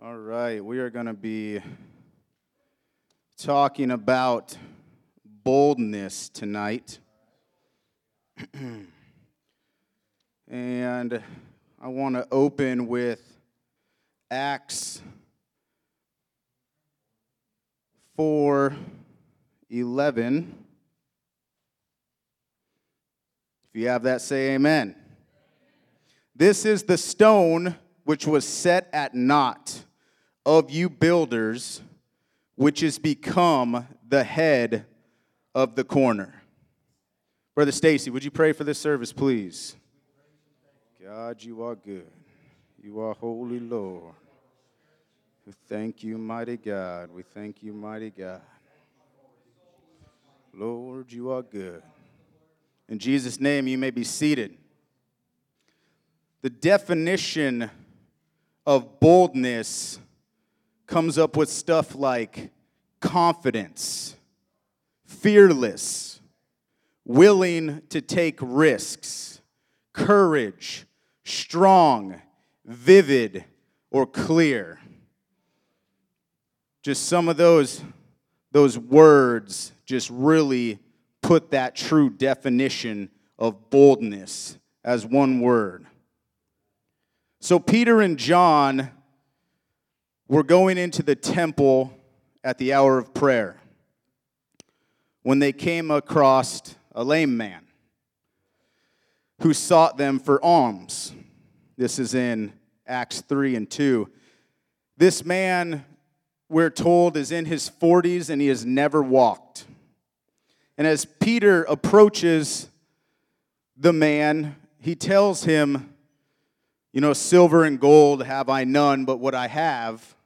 All right, we are going to be talking about boldness tonight. and I want to open with Acts 4 11. If you have that, say amen. This is the stone which was set at naught of you builders, which is become the head of the corner. Brother Stacy, would you pray for this service, please? God, you are good. You are holy, Lord. We thank you, mighty God. We thank you, mighty God. Lord, you are good. In Jesus' name, you may be seated. The definition of boldness comes up with stuff like confidence, fearless, willing to take risks, courage, strong, vivid, or clear. Just some of those, those words just really put that true definition of boldness as one word. So, Peter and John were going into the temple at the hour of prayer when they came across a lame man who sought them for alms. This is in Acts 3 and 2. This man, we're told, is in his 40s and he has never walked. And as Peter approaches the man, he tells him, You know, silver and gold have I none, but what I have,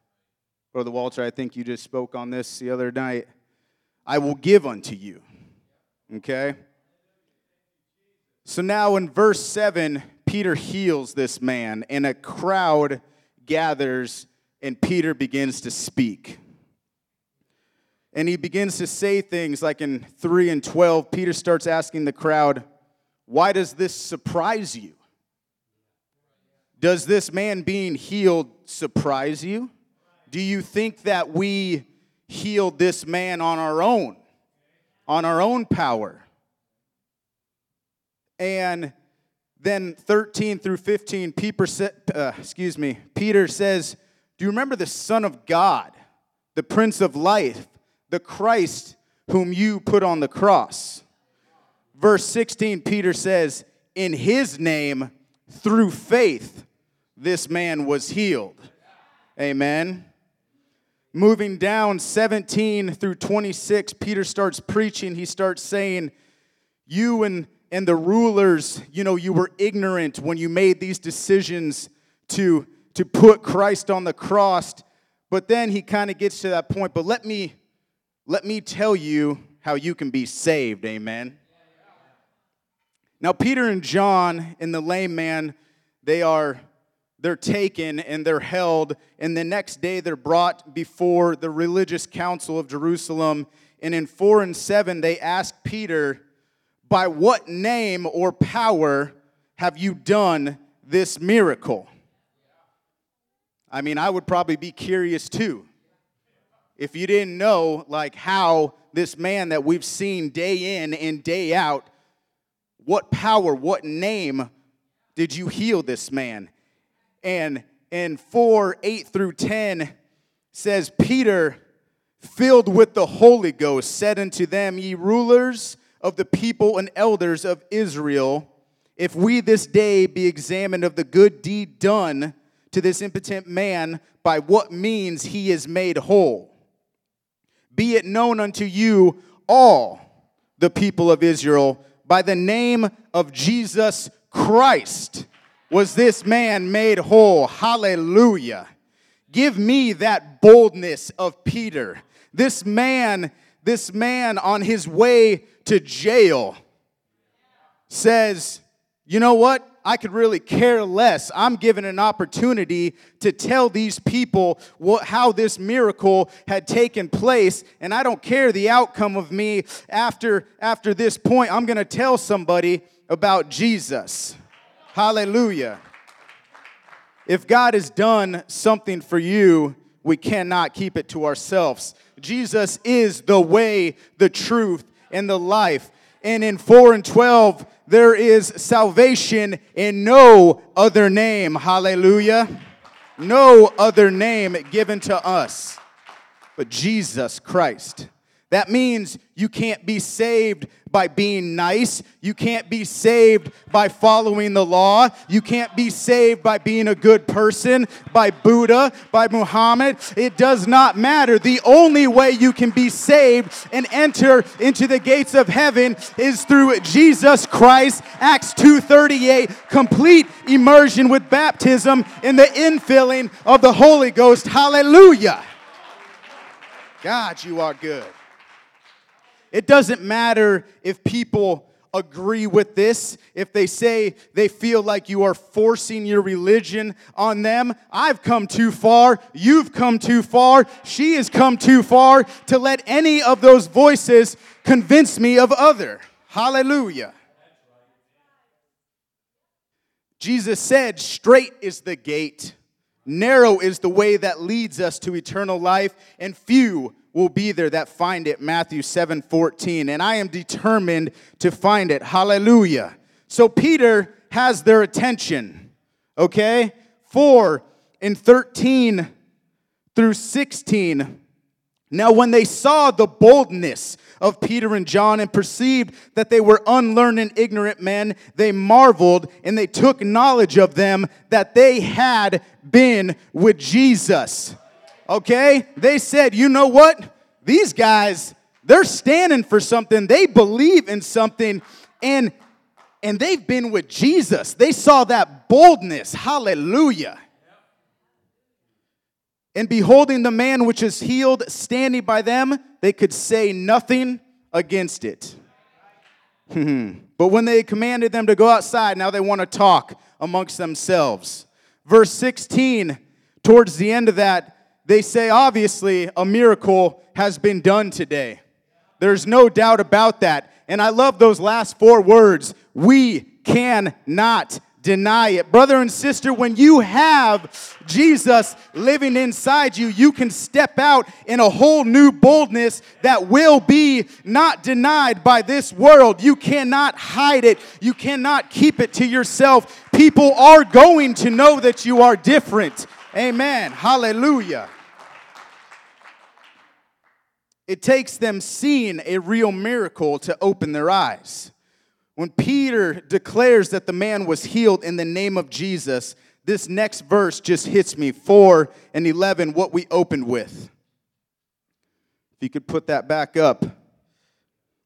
Brother Walter, I think you just spoke on this the other night. I will give unto you. Okay? So now in verse 7, Peter heals this man, and a crowd gathers, and Peter begins to speak. And he begins to say things like in 3 and 12, Peter starts asking the crowd, Why does this surprise you? Does this man being healed surprise you? Do you think that we healed this man on our own, on our own power? And then 13 through 15, Peter, uh, excuse me, Peter says, Do you remember the Son of God, the Prince of Life, the Christ whom you put on the cross? Verse 16, Peter says, In his name, through faith, this man was healed. Amen. Moving down 17 through 26, Peter starts preaching. He starts saying, You and, and the rulers, you know, you were ignorant when you made these decisions to, to put Christ on the cross. But then he kind of gets to that point. But let me, let me tell you how you can be saved. Amen. Now, Peter and John and the lame man, they are they're taken and they're held, and the next day they're brought before the religious council of Jerusalem. And in 4 and 7, they ask Peter, By what name or power have you done this miracle? I mean, I would probably be curious too. If you didn't know, like, how this man that we've seen day in and day out, what power, what name did you heal this man? And in 4 8 through 10 says, Peter, filled with the Holy Ghost, said unto them, Ye rulers of the people and elders of Israel, if we this day be examined of the good deed done to this impotent man, by what means he is made whole, be it known unto you all the people of Israel by the name of Jesus Christ was this man made whole. Hallelujah. Give me that boldness of Peter. This man, this man on his way to jail says, You know what? I could really care less. I'm given an opportunity to tell these people what, how this miracle had taken place, and I don't care the outcome of me after, after this point. I'm going to tell somebody about Jesus. Hallelujah. If God has done something for you, we cannot keep it to ourselves. Jesus is the way, the truth, and the life. And in 4 and 12, there is salvation in no other name. Hallelujah. No other name given to us but Jesus Christ. That means you can't be saved by being nice. You can't be saved by following the law. You can't be saved by being a good person, by Buddha, by Muhammad. It does not matter. The only way you can be saved and enter into the gates of heaven is through Jesus Christ. Acts 2:38, complete immersion with baptism in the infilling of the Holy Ghost. Hallelujah. God, you are good. It doesn't matter if people agree with this, if they say they feel like you are forcing your religion on them. I've come too far. You've come too far. She has come too far to let any of those voices convince me of other. Hallelujah. Jesus said, Straight is the gate, narrow is the way that leads us to eternal life, and few will be there that find it matthew 7 14 and i am determined to find it. Hallelujah. So peter has their attention okay? 4 and 13 through 16 now when they saw the boldness of peter and john and perceived that they were unlearned and ignorant men they marveled and they took knowledge of them that they had been with jesus okay? They said, you know what? These guys, they're standing for something. They believe in something and and they've been with Jesus. They saw that boldness. Hallelujah. And beholding the man which is healed standing by them, they could say nothing against it. but when they commanded them to go outside, now they want to talk amongst themselves. Verse 16, towards the end of that, they say, obviously, a miracle has been done today. There's no doubt about that. And I love those last four words we cannot deny it. Brother and sister, when you have Jesus living inside you, you can step out in a whole new boldness that will be not denied by this world. You cannot hide it, you cannot keep it to yourself. People are going to know that you are different. Amen. Hallelujah. It takes them seeing a real miracle to open their eyes. When Peter declares that the man was healed in the name of Jesus, this next verse just hits me 4 and 11, what we opened with. If you could put that back up.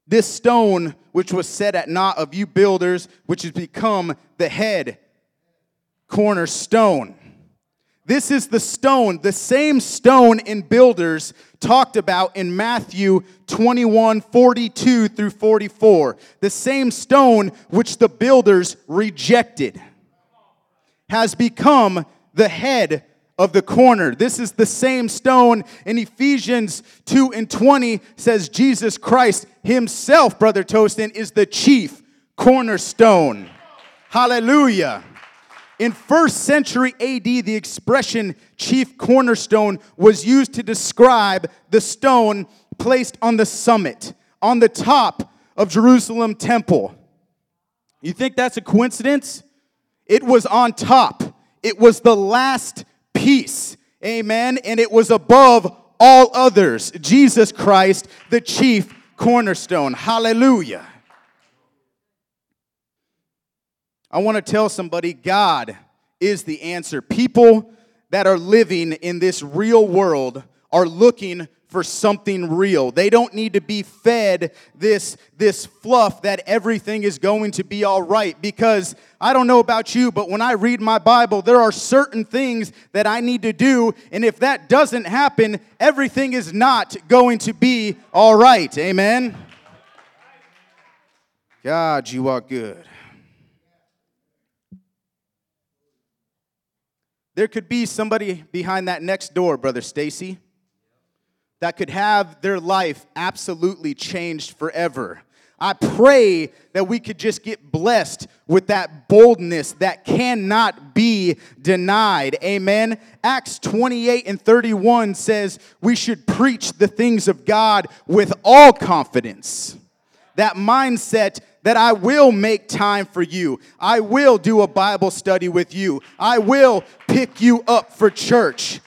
This stone, which was set at naught of you builders, which has become the head cornerstone. This is the stone, the same stone in builders talked about in Matthew 21 42 through 44. The same stone which the builders rejected has become the head of the corner. This is the same stone in Ephesians 2 and 20 says Jesus Christ himself, Brother Toaston, is the chief cornerstone. Hallelujah. In first century AD, the expression chief cornerstone was used to describe the stone placed on the summit, on the top of Jerusalem temple. You think that's a coincidence? It was on top. It was the last piece. Amen. And it was above all others. Jesus Christ, the chief cornerstone. Hallelujah. I want to tell somebody God is the answer. People that are living in this real world are looking for something real. They don't need to be fed this, this fluff that everything is going to be all right. Because I don't know about you, but when I read my Bible, there are certain things that I need to do. And if that doesn't happen, everything is not going to be all right. Amen. God, you are good. There could be somebody behind that next door, Brother Stacy, that could have their life absolutely changed forever. I pray that we could just get blessed with that boldness that cannot be denied. Amen. Acts 28 and 31 says we should preach the things of God with all confidence. That mindset that I will make time for you. I will do a Bible study with you. I will pick you up for church.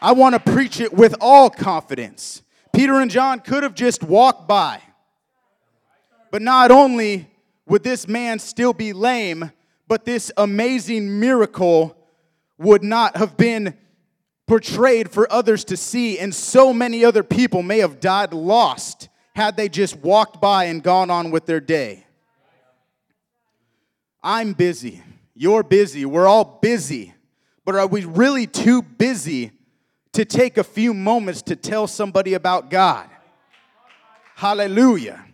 I want to preach it with all confidence. Peter and John could have just walked by but not only would this man still be lame, but this amazing miracle would not have been portrayed for others to see, and so many other people may have died lost had they just walked by and gone on with their day. I'm busy. You're busy. We're all busy. But are we really too busy to take a few moments to tell somebody about God? Hallelujah.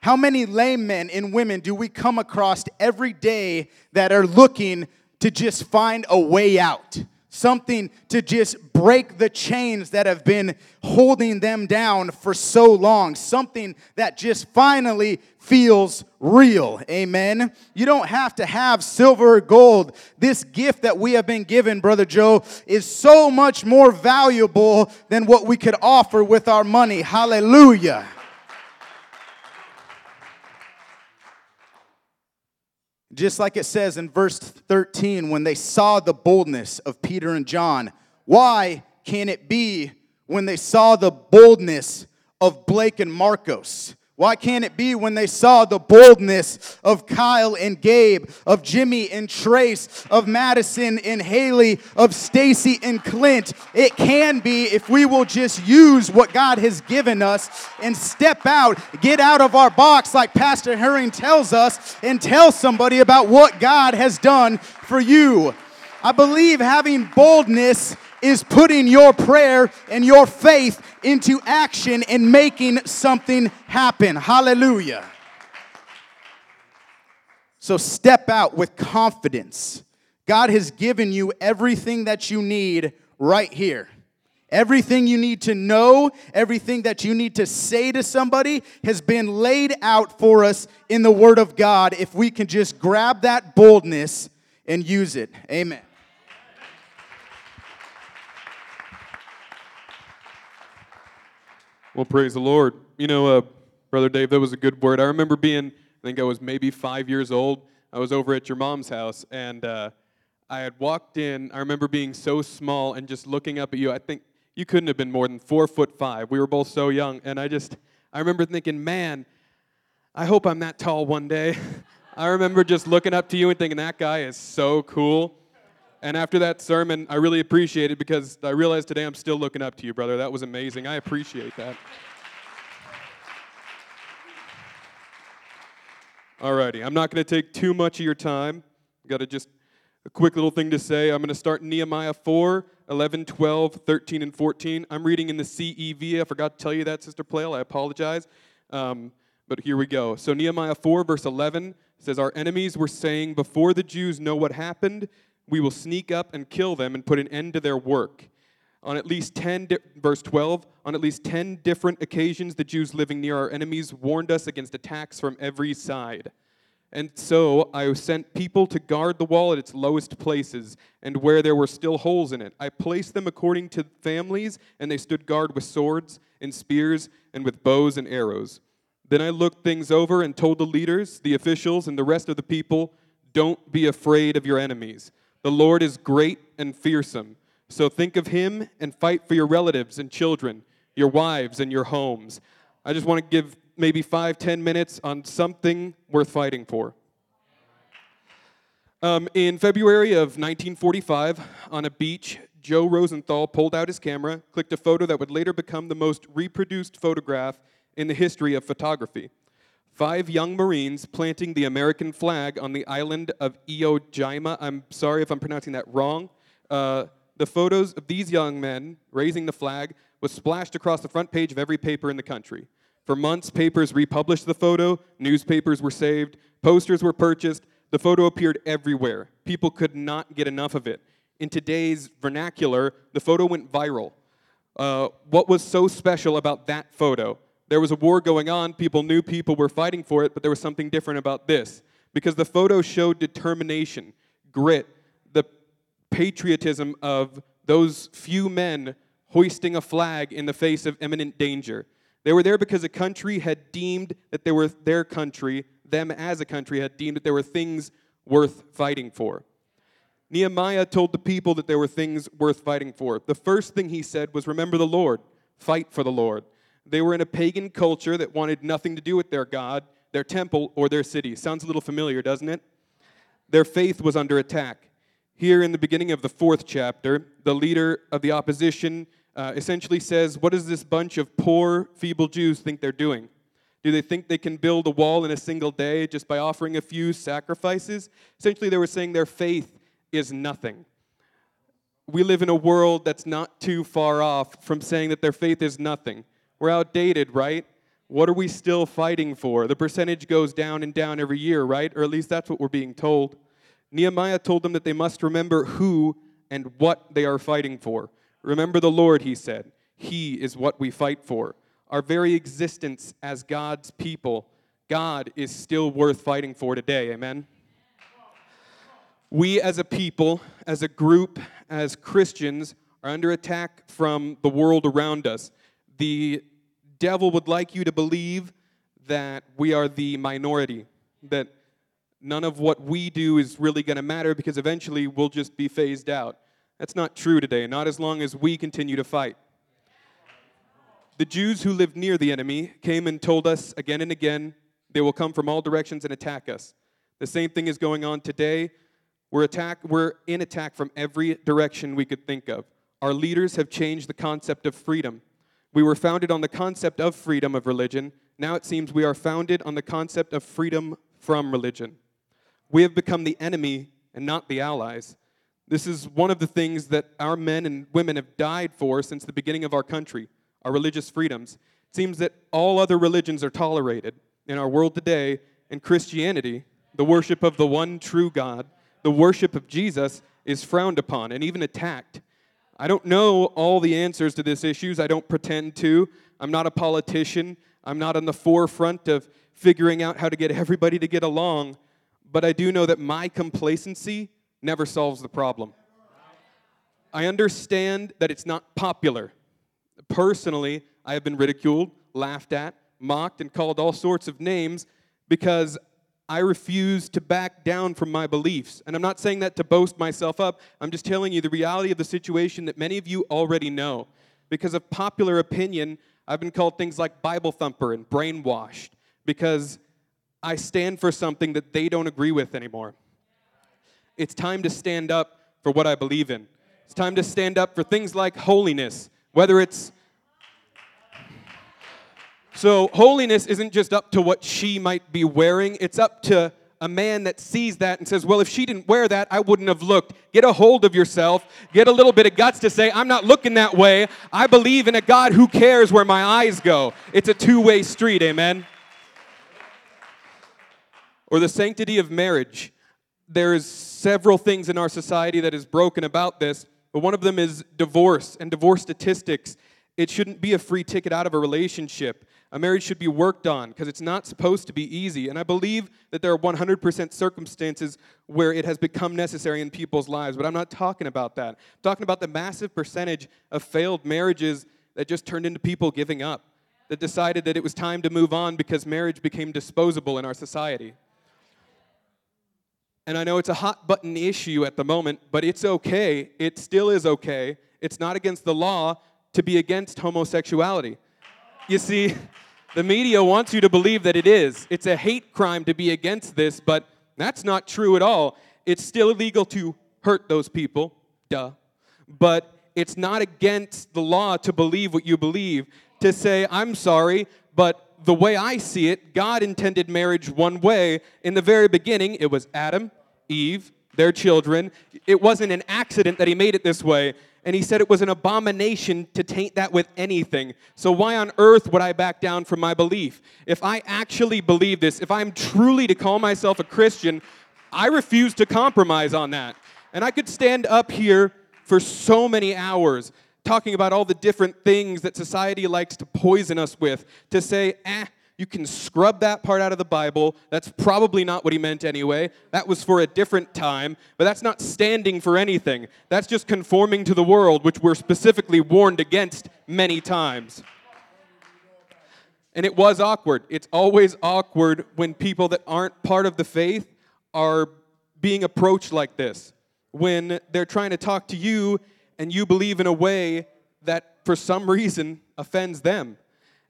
How many lame men and women do we come across every day that are looking to just find a way out? Something to just break the chains that have been holding them down for so long. Something that just finally feels real. Amen. You don't have to have silver or gold. This gift that we have been given, Brother Joe, is so much more valuable than what we could offer with our money. Hallelujah. Just like it says in verse 13, when they saw the boldness of Peter and John, why can it be when they saw the boldness of Blake and Marcos? Why can't it be when they saw the boldness of Kyle and Gabe, of Jimmy and Trace, of Madison and Haley, of Stacy and Clint? It can be if we will just use what God has given us and step out, get out of our box, like Pastor Herring tells us, and tell somebody about what God has done for you. I believe having boldness is putting your prayer and your faith into action and making something happen. Hallelujah. So step out with confidence. God has given you everything that you need right here. Everything you need to know, everything that you need to say to somebody has been laid out for us in the Word of God if we can just grab that boldness and use it. Amen. Well, praise the Lord. You know, uh, Brother Dave, that was a good word. I remember being, I think I was maybe five years old. I was over at your mom's house, and uh, I had walked in. I remember being so small and just looking up at you. I think you couldn't have been more than four foot five. We were both so young, and I just, I remember thinking, man, I hope I'm that tall one day. I remember just looking up to you and thinking, that guy is so cool. And after that sermon, I really appreciate it because I realized today I'm still looking up to you, brother. That was amazing. I appreciate that. Alrighty, I'm not going to take too much of your time. I've got to just a quick little thing to say. I'm going to start Nehemiah 4, 11, 12, 13, and 14. I'm reading in the CEV. I forgot to tell you that, Sister Plail. I apologize. Um, but here we go. So, Nehemiah 4, verse 11 says, Our enemies were saying, Before the Jews know what happened, we will sneak up and kill them and put an end to their work. On at least 10, di- verse 12, on at least 10 different occasions, the Jews living near our enemies warned us against attacks from every side. And so I sent people to guard the wall at its lowest places and where there were still holes in it. I placed them according to families, and they stood guard with swords and spears and with bows and arrows. Then I looked things over and told the leaders, the officials, and the rest of the people don't be afraid of your enemies. The Lord is great and fearsome. So think of him and fight for your relatives and children, your wives and your homes. I just want to give maybe five, ten minutes on something worth fighting for. Um, in February of 1945, on a beach, Joe Rosenthal pulled out his camera, clicked a photo that would later become the most reproduced photograph in the history of photography five young Marines planting the American flag on the island of Iwo Jima. I'm sorry if I'm pronouncing that wrong. Uh, the photos of these young men raising the flag was splashed across the front page of every paper in the country. For months, papers republished the photo, newspapers were saved, posters were purchased, the photo appeared everywhere. People could not get enough of it. In today's vernacular, the photo went viral. Uh, what was so special about that photo? There was a war going on. People knew people were fighting for it, but there was something different about this because the photo showed determination, grit, the patriotism of those few men hoisting a flag in the face of imminent danger. They were there because a country had deemed that they were their country, them as a country had deemed that there were things worth fighting for. Nehemiah told the people that there were things worth fighting for. The first thing he said was, Remember the Lord, fight for the Lord. They were in a pagan culture that wanted nothing to do with their God, their temple, or their city. Sounds a little familiar, doesn't it? Their faith was under attack. Here in the beginning of the fourth chapter, the leader of the opposition uh, essentially says, What does this bunch of poor, feeble Jews think they're doing? Do they think they can build a wall in a single day just by offering a few sacrifices? Essentially, they were saying their faith is nothing. We live in a world that's not too far off from saying that their faith is nothing. We're outdated, right? What are we still fighting for? The percentage goes down and down every year, right? Or at least that's what we're being told. Nehemiah told them that they must remember who and what they are fighting for. Remember the Lord, he said. He is what we fight for. Our very existence as God's people, God is still worth fighting for today. Amen? We as a people, as a group, as Christians, are under attack from the world around us. The devil would like you to believe that we are the minority, that none of what we do is really going to matter because eventually we'll just be phased out. That's not true today, not as long as we continue to fight. The Jews who lived near the enemy came and told us again and again they will come from all directions and attack us. The same thing is going on today. We're, attack, we're in attack from every direction we could think of. Our leaders have changed the concept of freedom. We were founded on the concept of freedom of religion. Now it seems we are founded on the concept of freedom from religion. We have become the enemy and not the allies. This is one of the things that our men and women have died for since the beginning of our country, our religious freedoms. It seems that all other religions are tolerated in our world today, and Christianity, the worship of the one true God, the worship of Jesus, is frowned upon and even attacked. I don't know all the answers to these issues. I don't pretend to. I'm not a politician. I'm not on the forefront of figuring out how to get everybody to get along. But I do know that my complacency never solves the problem. I understand that it's not popular. Personally, I have been ridiculed, laughed at, mocked, and called all sorts of names because I refuse to back down from my beliefs. And I'm not saying that to boast myself up. I'm just telling you the reality of the situation that many of you already know. Because of popular opinion, I've been called things like Bible thumper and brainwashed because I stand for something that they don't agree with anymore. It's time to stand up for what I believe in. It's time to stand up for things like holiness, whether it's so, holiness isn't just up to what she might be wearing, it's up to a man that sees that and says, Well, if she didn't wear that, I wouldn't have looked. Get a hold of yourself. Get a little bit of guts to say, I'm not looking that way. I believe in a God who cares where my eyes go. It's a two way street, amen? Or the sanctity of marriage there's several things in our society that is broken about this, but one of them is divorce and divorce statistics. It shouldn't be a free ticket out of a relationship. A marriage should be worked on because it's not supposed to be easy. And I believe that there are 100% circumstances where it has become necessary in people's lives, but I'm not talking about that. I'm talking about the massive percentage of failed marriages that just turned into people giving up, that decided that it was time to move on because marriage became disposable in our society. And I know it's a hot button issue at the moment, but it's okay. It still is okay. It's not against the law to be against homosexuality. You see, the media wants you to believe that it is. It's a hate crime to be against this, but that's not true at all. It's still illegal to hurt those people, duh. But it's not against the law to believe what you believe, to say, I'm sorry, but the way I see it, God intended marriage one way. In the very beginning, it was Adam, Eve, their children. It wasn't an accident that He made it this way. And He said it was an abomination to taint that with anything. So, why on earth would I back down from my belief? If I actually believe this, if I'm truly to call myself a Christian, I refuse to compromise on that. And I could stand up here for so many hours talking about all the different things that society likes to poison us with, to say, eh, you can scrub that part out of the Bible. That's probably not what he meant anyway. That was for a different time, but that's not standing for anything. That's just conforming to the world, which we're specifically warned against many times. And it was awkward. It's always awkward when people that aren't part of the faith are being approached like this. When they're trying to talk to you and you believe in a way that for some reason offends them.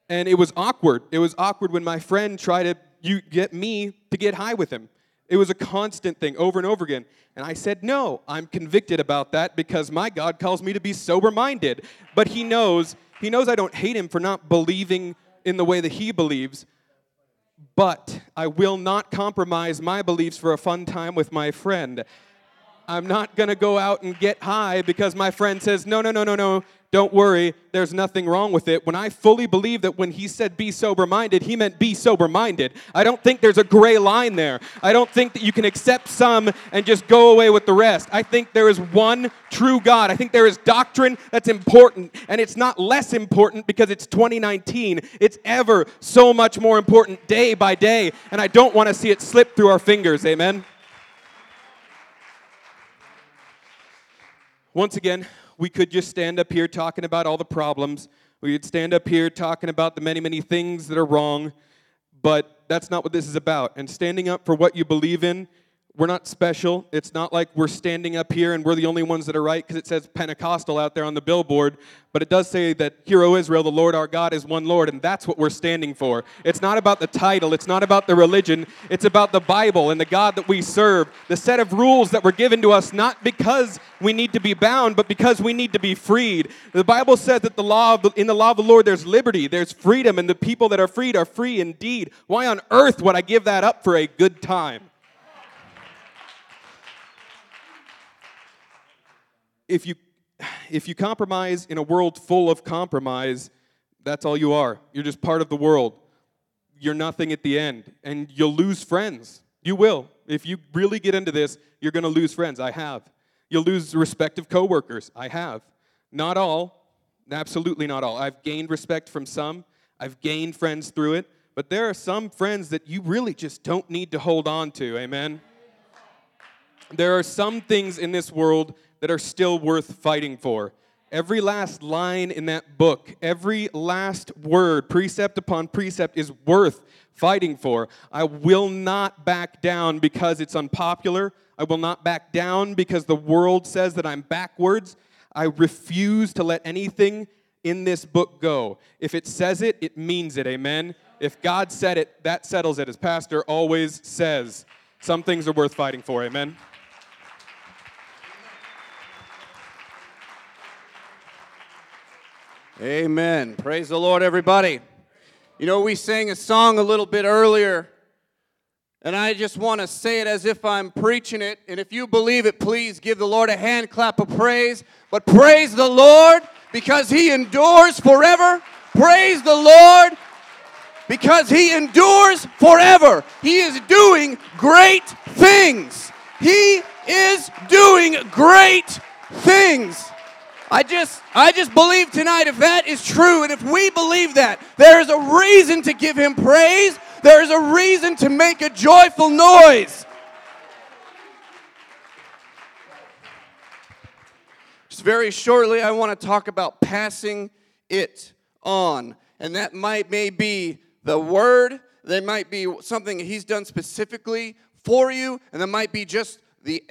And it was awkward. It was awkward when my friend tried to you get me to get high with him. It was a constant thing over and over again. And I said, No, I'm convicted about that because my God calls me to be sober minded. But he knows, he knows I don't hate him for not believing in the way that he believes. But I will not compromise my beliefs for a fun time with my friend. I'm not going to go out and get high because my friend says, no, no, no, no, no, don't worry, there's nothing wrong with it. When I fully believe that when he said be sober minded, he meant be sober minded. I don't think there's a gray line there. I don't think that you can accept some and just go away with the rest. I think there is one true God. I think there is doctrine that's important, and it's not less important because it's 2019. It's ever so much more important day by day, and I don't want to see it slip through our fingers. Amen. Once again, we could just stand up here talking about all the problems. We could stand up here talking about the many, many things that are wrong, but that's not what this is about. And standing up for what you believe in we're not special. It's not like we're standing up here and we're the only ones that are right because it says Pentecostal out there on the billboard. But it does say that, Hear, O Israel, the Lord our God is one Lord, and that's what we're standing for. It's not about the title, it's not about the religion, it's about the Bible and the God that we serve, the set of rules that were given to us not because we need to be bound, but because we need to be freed. The Bible says that the law the, in the law of the Lord there's liberty, there's freedom, and the people that are freed are free indeed. Why on earth would I give that up for a good time? If you if you compromise in a world full of compromise, that's all you are. You're just part of the world. You're nothing at the end, and you'll lose friends. You will. If you really get into this, you're going to lose friends. I have. You'll lose respect of coworkers. I have. Not all, absolutely not all. I've gained respect from some. I've gained friends through it, but there are some friends that you really just don't need to hold on to. Amen. There are some things in this world that are still worth fighting for. Every last line in that book, every last word, precept upon precept, is worth fighting for. I will not back down because it's unpopular. I will not back down because the world says that I'm backwards. I refuse to let anything in this book go. If it says it, it means it. Amen. If God said it, that settles it, as Pastor always says. Some things are worth fighting for. Amen. Amen. Praise the Lord, everybody. You know, we sang a song a little bit earlier, and I just want to say it as if I'm preaching it. And if you believe it, please give the Lord a hand clap of praise. But praise the Lord because He endures forever. Praise the Lord because He endures forever. He is doing great things. He is doing great things. I just I just believe tonight if that is true and if we believe that, there is a reason to give him praise. There is a reason to make a joyful noise. Just very shortly I want to talk about passing it on. And that might may be the word, that might be something he's done specifically for you, and that might be just the,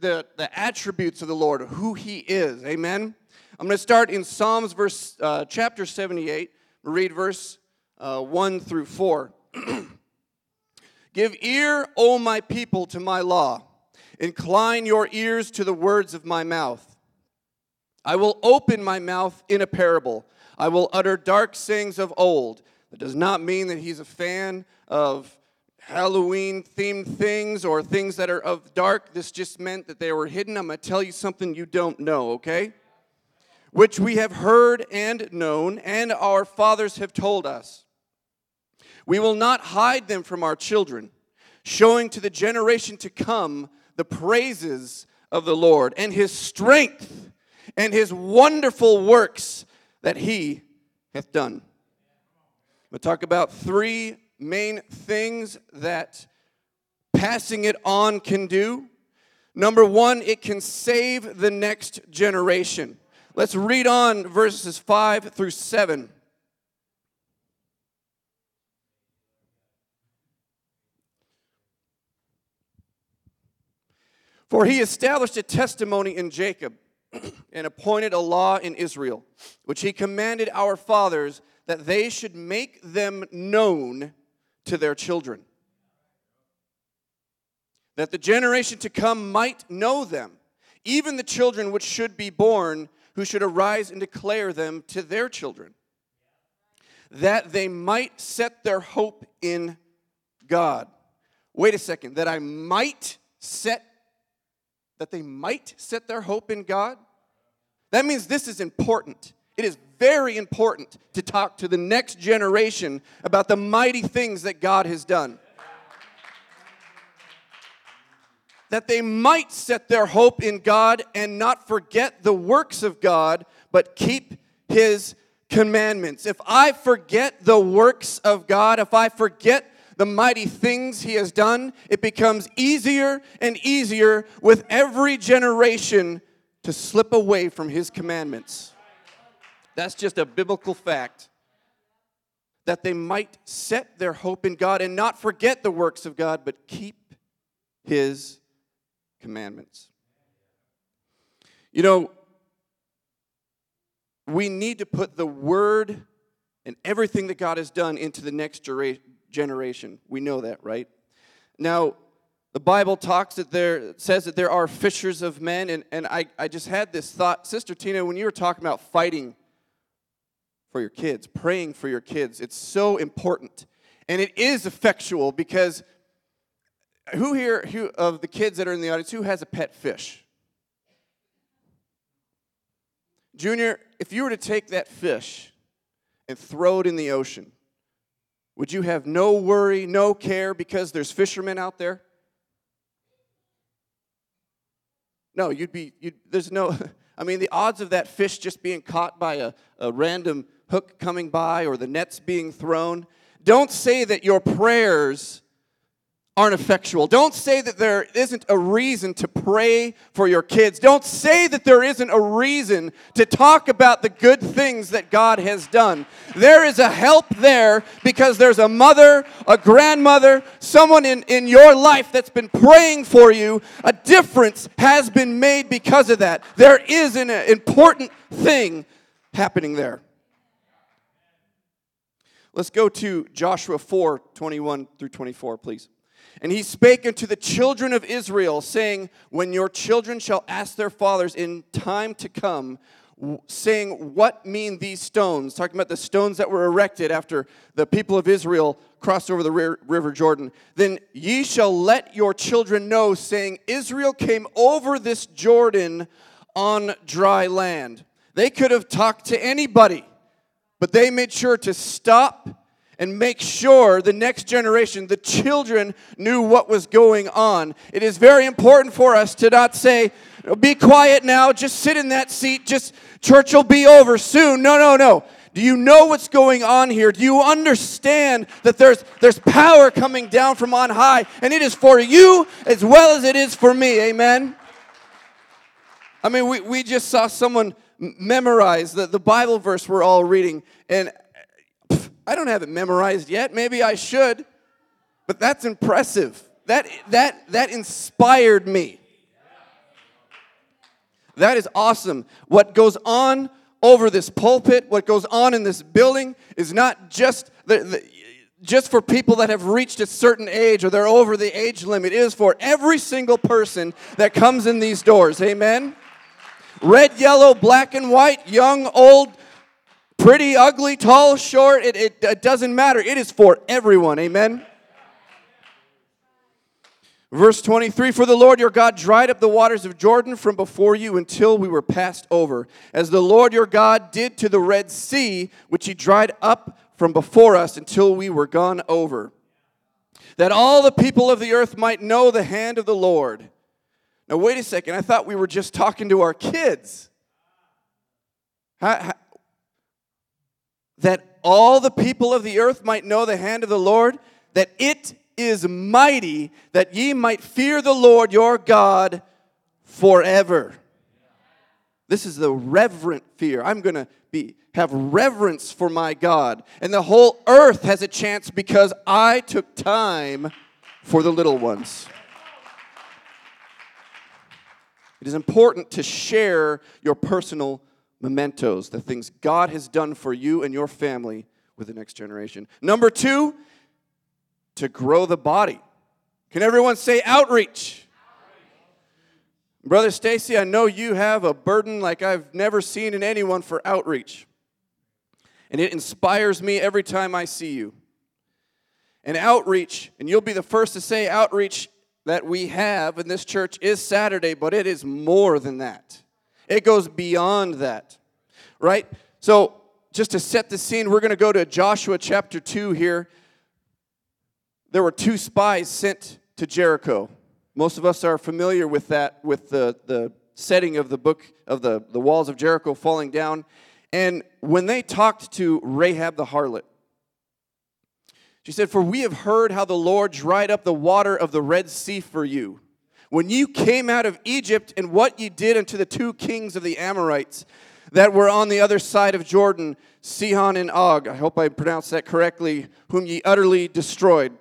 the, the attributes of the Lord, who he is. Amen. I'm going to start in Psalms verse uh, chapter 78. Read verse uh, 1 through 4. Give ear, O my people, to my law. Incline your ears to the words of my mouth. I will open my mouth in a parable. I will utter dark sayings of old. That does not mean that he's a fan of Halloween themed things or things that are of dark. This just meant that they were hidden. I'm going to tell you something you don't know, okay? Which we have heard and known, and our fathers have told us. We will not hide them from our children, showing to the generation to come the praises of the Lord and his strength and his wonderful works that he hath done. We'll talk about three main things that passing it on can do. Number one, it can save the next generation. Let's read on verses 5 through 7. For he established a testimony in Jacob and appointed a law in Israel, which he commanded our fathers that they should make them known to their children, that the generation to come might know them, even the children which should be born, who should arise and declare them to their children, that they might set their hope in God. Wait a second, that I might set that they might set their hope in God? That means this is important. It is very important to talk to the next generation about the mighty things that God has done. That they might set their hope in God and not forget the works of God, but keep His commandments. If I forget the works of God, if I forget the mighty things he has done, it becomes easier and easier with every generation to slip away from his commandments. That's just a biblical fact. That they might set their hope in God and not forget the works of God, but keep his commandments. You know, we need to put the word and everything that God has done into the next generation. We know that, right? Now, the Bible talks that there says that there are fishers of men, and, and I, I just had this thought, Sister Tina, when you were talking about fighting for your kids, praying for your kids, it's so important. And it is effectual because who here who of the kids that are in the audience, who has a pet fish? Junior, if you were to take that fish and throw it in the ocean, would you have no worry, no care because there's fishermen out there? No, you'd be, you'd, there's no, I mean, the odds of that fish just being caught by a, a random hook coming by or the nets being thrown. Don't say that your prayers aren't effectual. Don't say that there isn't a reason to pray for your kids. Don't say that there isn't a reason to talk about the good things that God has done. There is a help there because there's a mother, a grandmother, someone in, in your life that's been praying for you. A difference has been made because of that. There is an uh, important thing happening there. Let's go to Joshua 4 21 through 24, please. And he spake unto the children of Israel, saying, When your children shall ask their fathers in time to come, saying, What mean these stones? Talking about the stones that were erected after the people of Israel crossed over the river Jordan. Then ye shall let your children know, saying, Israel came over this Jordan on dry land. They could have talked to anybody, but they made sure to stop and make sure the next generation, the children, knew what was going on. It is very important for us to not say, be quiet now, just sit in that seat, just church will be over soon. No, no, no. Do you know what's going on here? Do you understand that there's, there's power coming down from on high? And it is for you as well as it is for me. Amen? I mean, we, we just saw someone memorize the, the Bible verse we're all reading. And I don't have it memorized yet. Maybe I should. But that's impressive. That, that, that inspired me. That is awesome. What goes on over this pulpit, what goes on in this building, is not just the, the, just for people that have reached a certain age or they're over the age limit. It is for every single person that comes in these doors. Amen. Red, yellow, black, and white, young, old, pretty, ugly, tall, short, it, it, it doesn't matter. It is for everyone. Amen. Verse 23 For the Lord your God dried up the waters of Jordan from before you until we were passed over, as the Lord your God did to the Red Sea, which he dried up from before us until we were gone over, that all the people of the earth might know the hand of the Lord. Now, wait a second. I thought we were just talking to our kids. How- how- that all the people of the earth might know the hand of the Lord, that it is mighty, that ye might fear the Lord your God forever. This is the reverent fear. I'm going to be have reverence for my God. And the whole earth has a chance because I took time for the little ones. It is important to share your personal mementos, the things God has done for you and your family with the next generation. Number two, to grow the body. Can everyone say outreach? Brother Stacy, I know you have a burden like I've never seen in anyone for outreach. And it inspires me every time I see you. And outreach, and you'll be the first to say outreach that we have in this church is Saturday, but it is more than that. It goes beyond that, right? So, just to set the scene, we're going to go to Joshua chapter 2 here. There were two spies sent to Jericho. Most of us are familiar with that, with the, the setting of the book of the, the walls of Jericho falling down. And when they talked to Rahab the harlot, she said, For we have heard how the Lord dried up the water of the Red Sea for you. When you came out of Egypt, and what ye did unto the two kings of the Amorites that were on the other side of Jordan, Sihon and Og, I hope I pronounced that correctly, whom ye utterly destroyed.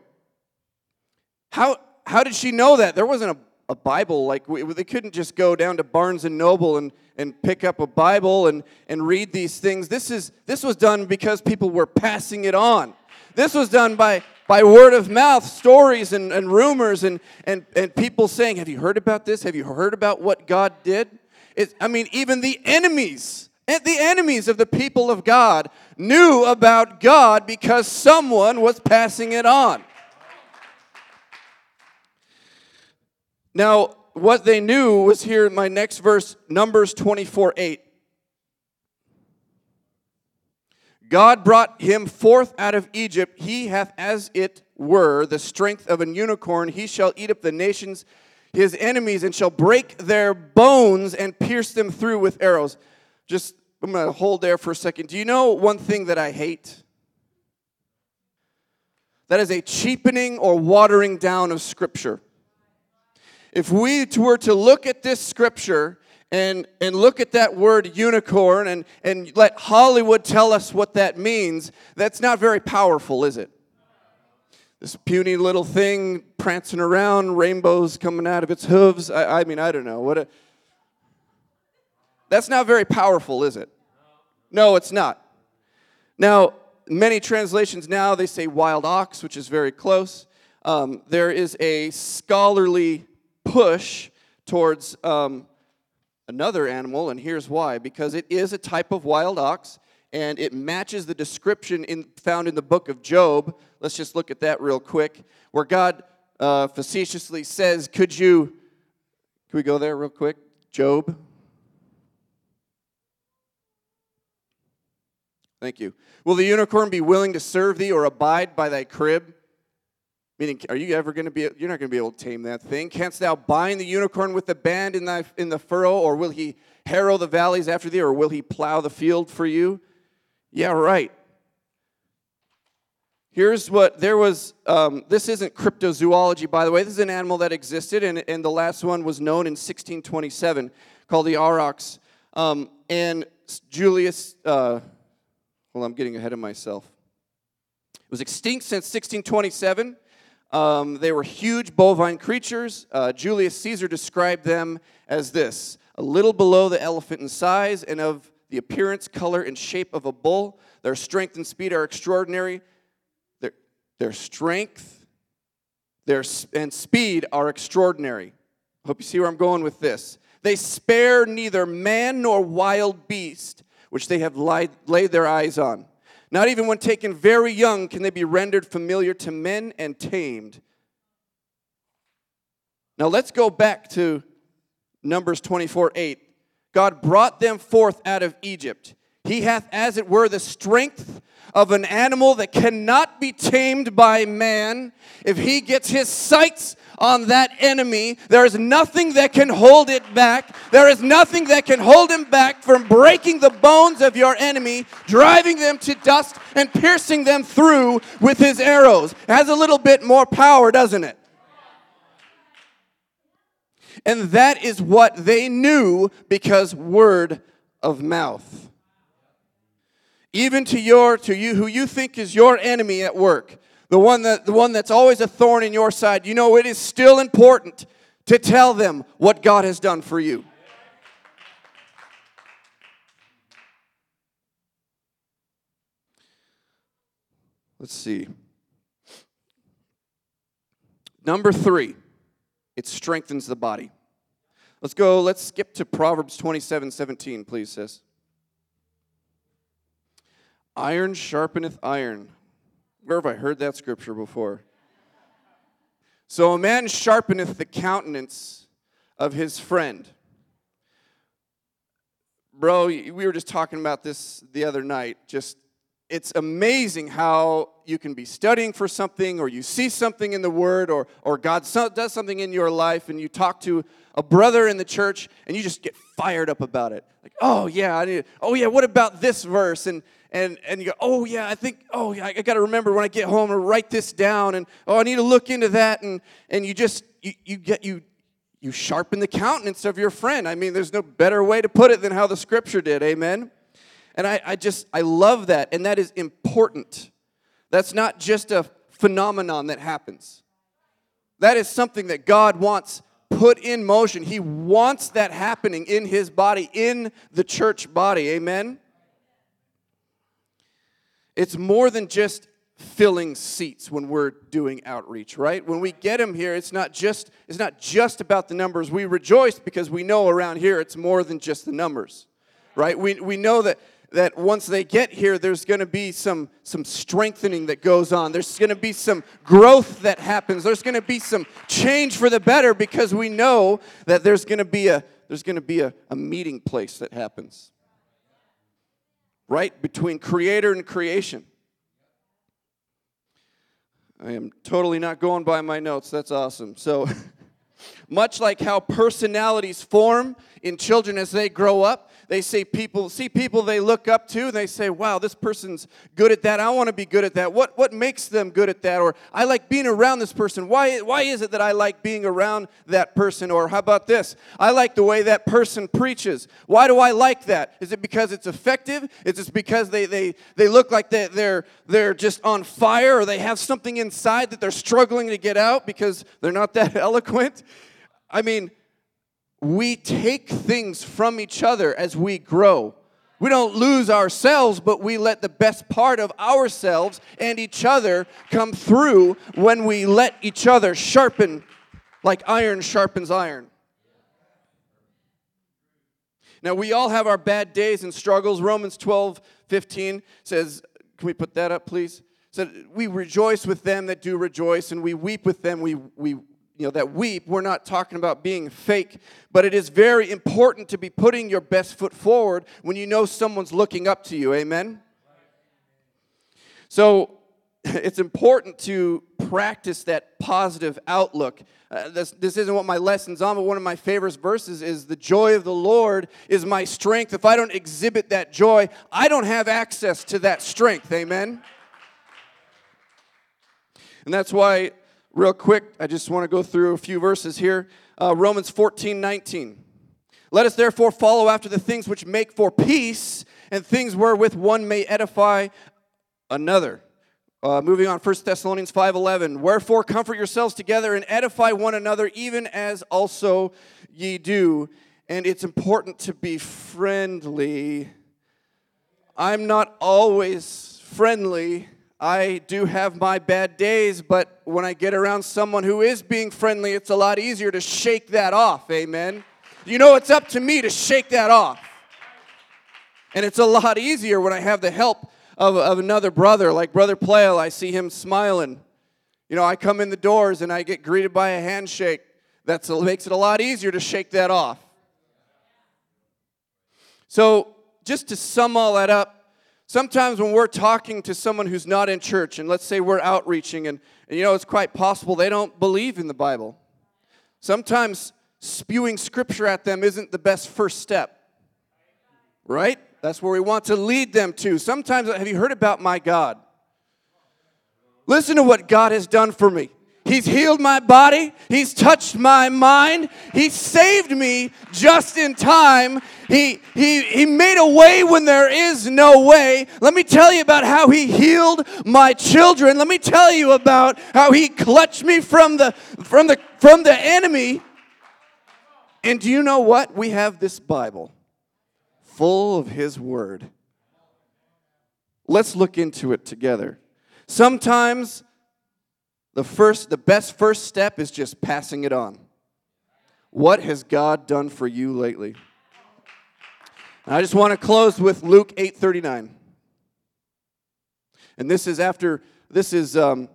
How, how did she know that? There wasn't a, a Bible. Like, we, they couldn't just go down to Barnes and Noble and, and pick up a Bible and, and read these things. This, is, this was done because people were passing it on. This was done by, by word of mouth, stories and, and rumors, and, and, and people saying, Have you heard about this? Have you heard about what God did? It, I mean, even the enemies, eh, the enemies of the people of God knew about God because someone was passing it on. Now, what they knew was here in my next verse, Numbers 24 8. God brought him forth out of Egypt. He hath, as it were, the strength of an unicorn. He shall eat up the nations, his enemies, and shall break their bones and pierce them through with arrows. Just, I'm going to hold there for a second. Do you know one thing that I hate? That is a cheapening or watering down of Scripture. If we were to look at this Scripture and, and look at that word unicorn and, and let Hollywood tell us what that means, that's not very powerful, is it? This puny little thing prancing around, rainbows coming out of its hooves. I, I mean, I don't know. What a, that's not very powerful, is it? No, it's not. Now, many translations now they say wild ox, which is very close. Um, there is a scholarly push towards um, another animal, and here's why because it is a type of wild ox and it matches the description in, found in the book of Job. Let's just look at that real quick, where God uh, facetiously says, Could you, can we go there real quick? Job. Thank you. Will the unicorn be willing to serve thee or abide by thy crib? Meaning, are you ever going to be, you're not going to be able to tame that thing. Canst thou bind the unicorn with the band in, thy, in the furrow, or will he harrow the valleys after thee, or will he plow the field for you? Yeah, right. Here's what there was. Um, this isn't cryptozoology, by the way. This is an animal that existed, and, and the last one was known in 1627 called the aurochs. Um, and Julius, uh, well, I'm getting ahead of myself. It was extinct since 1627. Um, they were huge bovine creatures. Uh, Julius Caesar described them as this a little below the elephant in size and of the appearance, color, and shape of a bull. Their strength and speed are extraordinary. Their, their strength their, and speed are extraordinary. Hope you see where I'm going with this. They spare neither man nor wild beast, which they have lied, laid their eyes on. Not even when taken very young can they be rendered familiar to men and tamed. Now let's go back to Numbers 24 8. God brought them forth out of Egypt. He hath, as it were, the strength of an animal that cannot be tamed by man. If he gets his sights on that enemy. There is nothing that can hold it back. There is nothing that can hold him back from breaking the bones of your enemy, driving them to dust, and piercing them through with his arrows. It has a little bit more power, doesn't it? And that is what they knew because word of mouth. Even to your to you who you think is your enemy at work, the one that the one that's always a thorn in your side, you know it is still important to tell them what God has done for you. Let's see. Number 3 it strengthens the body. Let's go, let's skip to Proverbs 27 17, please, sis. Iron sharpeneth iron. Where have I heard that scripture before? So a man sharpeneth the countenance of his friend. Bro, we were just talking about this the other night. Just it's amazing how you can be studying for something or you see something in the word or, or god so, does something in your life and you talk to a brother in the church and you just get fired up about it like oh yeah i need oh yeah what about this verse and and and you go oh yeah i think oh yeah i, I got to remember when i get home or write this down and oh i need to look into that and and you just you, you get you you sharpen the countenance of your friend i mean there's no better way to put it than how the scripture did amen and I, I just, I love that. And that is important. That's not just a phenomenon that happens. That is something that God wants put in motion. He wants that happening in His body, in the church body. Amen? It's more than just filling seats when we're doing outreach right when we get them here it's not just it's not just about the numbers we rejoice because we know around here it's more than just the numbers right we, we know that that once they get here, there's going to be some, some strengthening that goes on. There's going to be some growth that happens. There's going to be some change for the better because we know that there's going to be a, there's going to be a, a meeting place that happens. Right? Between creator and creation. I am totally not going by my notes. That's awesome. So, much like how personalities form in children as they grow up, they say people see people they look up to and they say wow this person's good at that. I want to be good at that. What, what makes them good at that? Or i like being around this person. Why, why is it that i like being around that person? Or how about this? I like the way that person preaches. Why do i like that? Is it because it's effective? Is it because they, they, they look like they, they're, they're just on fire or they have something inside that they're struggling to get out because they're not that eloquent i mean we take things from each other as we grow. We don't lose ourselves, but we let the best part of ourselves and each other come through when we let each other sharpen like iron sharpens iron. Now, we all have our bad days and struggles. Romans 12, 15 says, Can we put that up, please? Said, We rejoice with them that do rejoice, and we weep with them we, we you know that weep. We're not talking about being fake but it is very important to be putting your best foot forward when you know someone's looking up to you. Amen? So it's important to practice that positive outlook. Uh, this, this isn't what my lesson's on but one of my favorite verses is the joy of the lord is my strength. If i don't exhibit that joy i don't have access to that strength. Amen? And that's why Real quick, I just want to go through a few verses here. Uh, Romans 14, 19. Let us therefore follow after the things which make for peace and things wherewith one may edify another. Uh, moving on, 1 Thessalonians 5.11. Wherefore comfort yourselves together and edify one another, even as also ye do. And it's important to be friendly. I'm not always friendly I do have my bad days, but when I get around someone who is being friendly, it's a lot easier to shake that off. Amen. You know, it's up to me to shake that off. And it's a lot easier when I have the help of, of another brother, like Brother Playle. I see him smiling. You know, I come in the doors and I get greeted by a handshake. That makes it a lot easier to shake that off. So, just to sum all that up, Sometimes when we're talking to someone who's not in church, and let's say we're outreaching, and, and, you know, it's quite possible they don't believe in the Bible. Sometimes spewing scripture at them isn't the best first step. Right? That's where we want to lead them to. Sometimes, have you heard about my God? Listen to what God has done for me. He's healed my body. He's touched my mind. He saved me just in time. He, he, he made a way when there is no way. Let me tell you about how He healed my children. Let me tell you about how He clutched me from the, from the, from the enemy. And do you know what? We have this Bible full of His Word. Let's look into it together. Sometimes the first the best first step is just passing it on. What has God done for you lately? And I just want to close with Luke 8:39. And this is after this is um,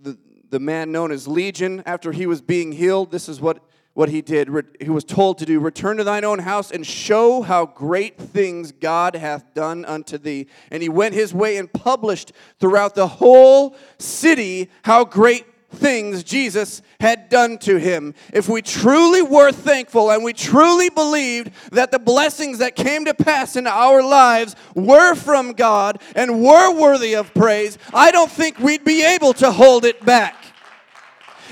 the the man known as Legion after he was being healed. This is what what he did. He was told to do Return to thine own house and show how great things God hath done unto thee. And he went his way and published throughout the whole city how great things Jesus had done to him. If we truly were thankful and we truly believed that the blessings that came to pass in our lives were from God and were worthy of praise, I don't think we'd be able to hold it back.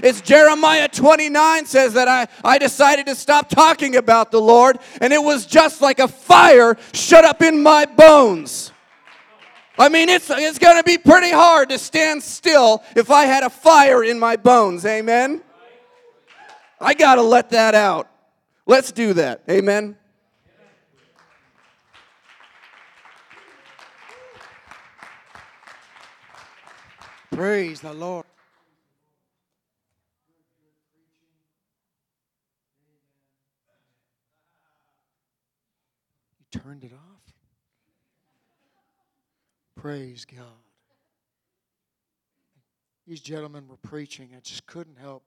It's Jeremiah 29 says that I, I decided to stop talking about the Lord, and it was just like a fire shut up in my bones. I mean, it's, it's going to be pretty hard to stand still if I had a fire in my bones. Amen? I got to let that out. Let's do that. Amen? Praise the Lord. Turned it off. Praise God. These gentlemen were preaching. I just couldn't help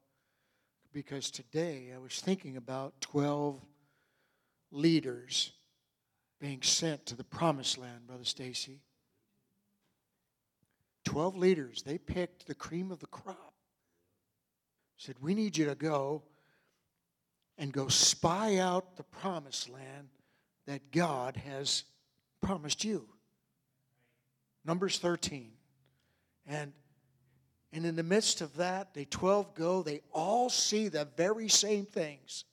because today I was thinking about 12 leaders being sent to the promised land, Brother Stacy. 12 leaders, they picked the cream of the crop. Said, We need you to go and go spy out the promised land that God has promised you. Numbers 13. And and in the midst of that, they 12 go, they all see the very same things.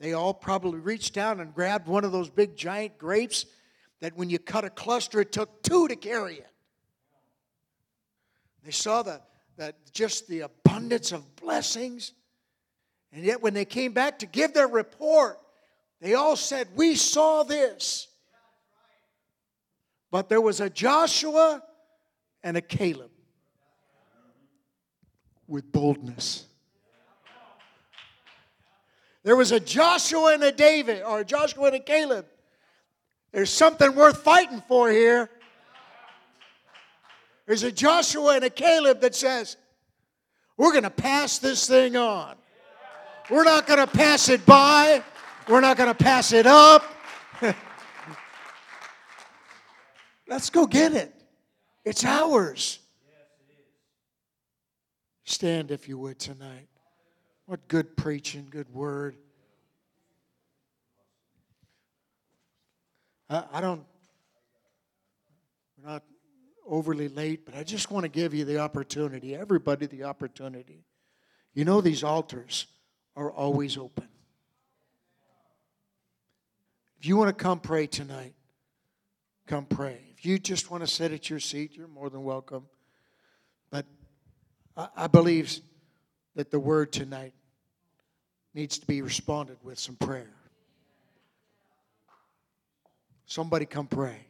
They all probably reached down and grabbed one of those big giant grapes that when you cut a cluster, it took two to carry it. They saw the, the, just the abundance of blessings. And yet, when they came back to give their report, they all said, We saw this. But there was a Joshua and a Caleb with boldness. There was a Joshua and a David, or a Joshua and a Caleb. There's something worth fighting for here. There's a Joshua and a Caleb that says, We're going to pass this thing on. We're not going to pass it by. We're not going to pass it up. Let's go get it. It's ours. Stand, if you would, tonight. What good preaching, good word. I, I don't, we're not overly late, but I just want to give you the opportunity, everybody the opportunity. You know, these altars are always open. You want to come pray tonight, come pray. If you just want to sit at your seat, you're more than welcome. But I, believe that the word tonight needs to be responded with some prayer. Somebody come pray.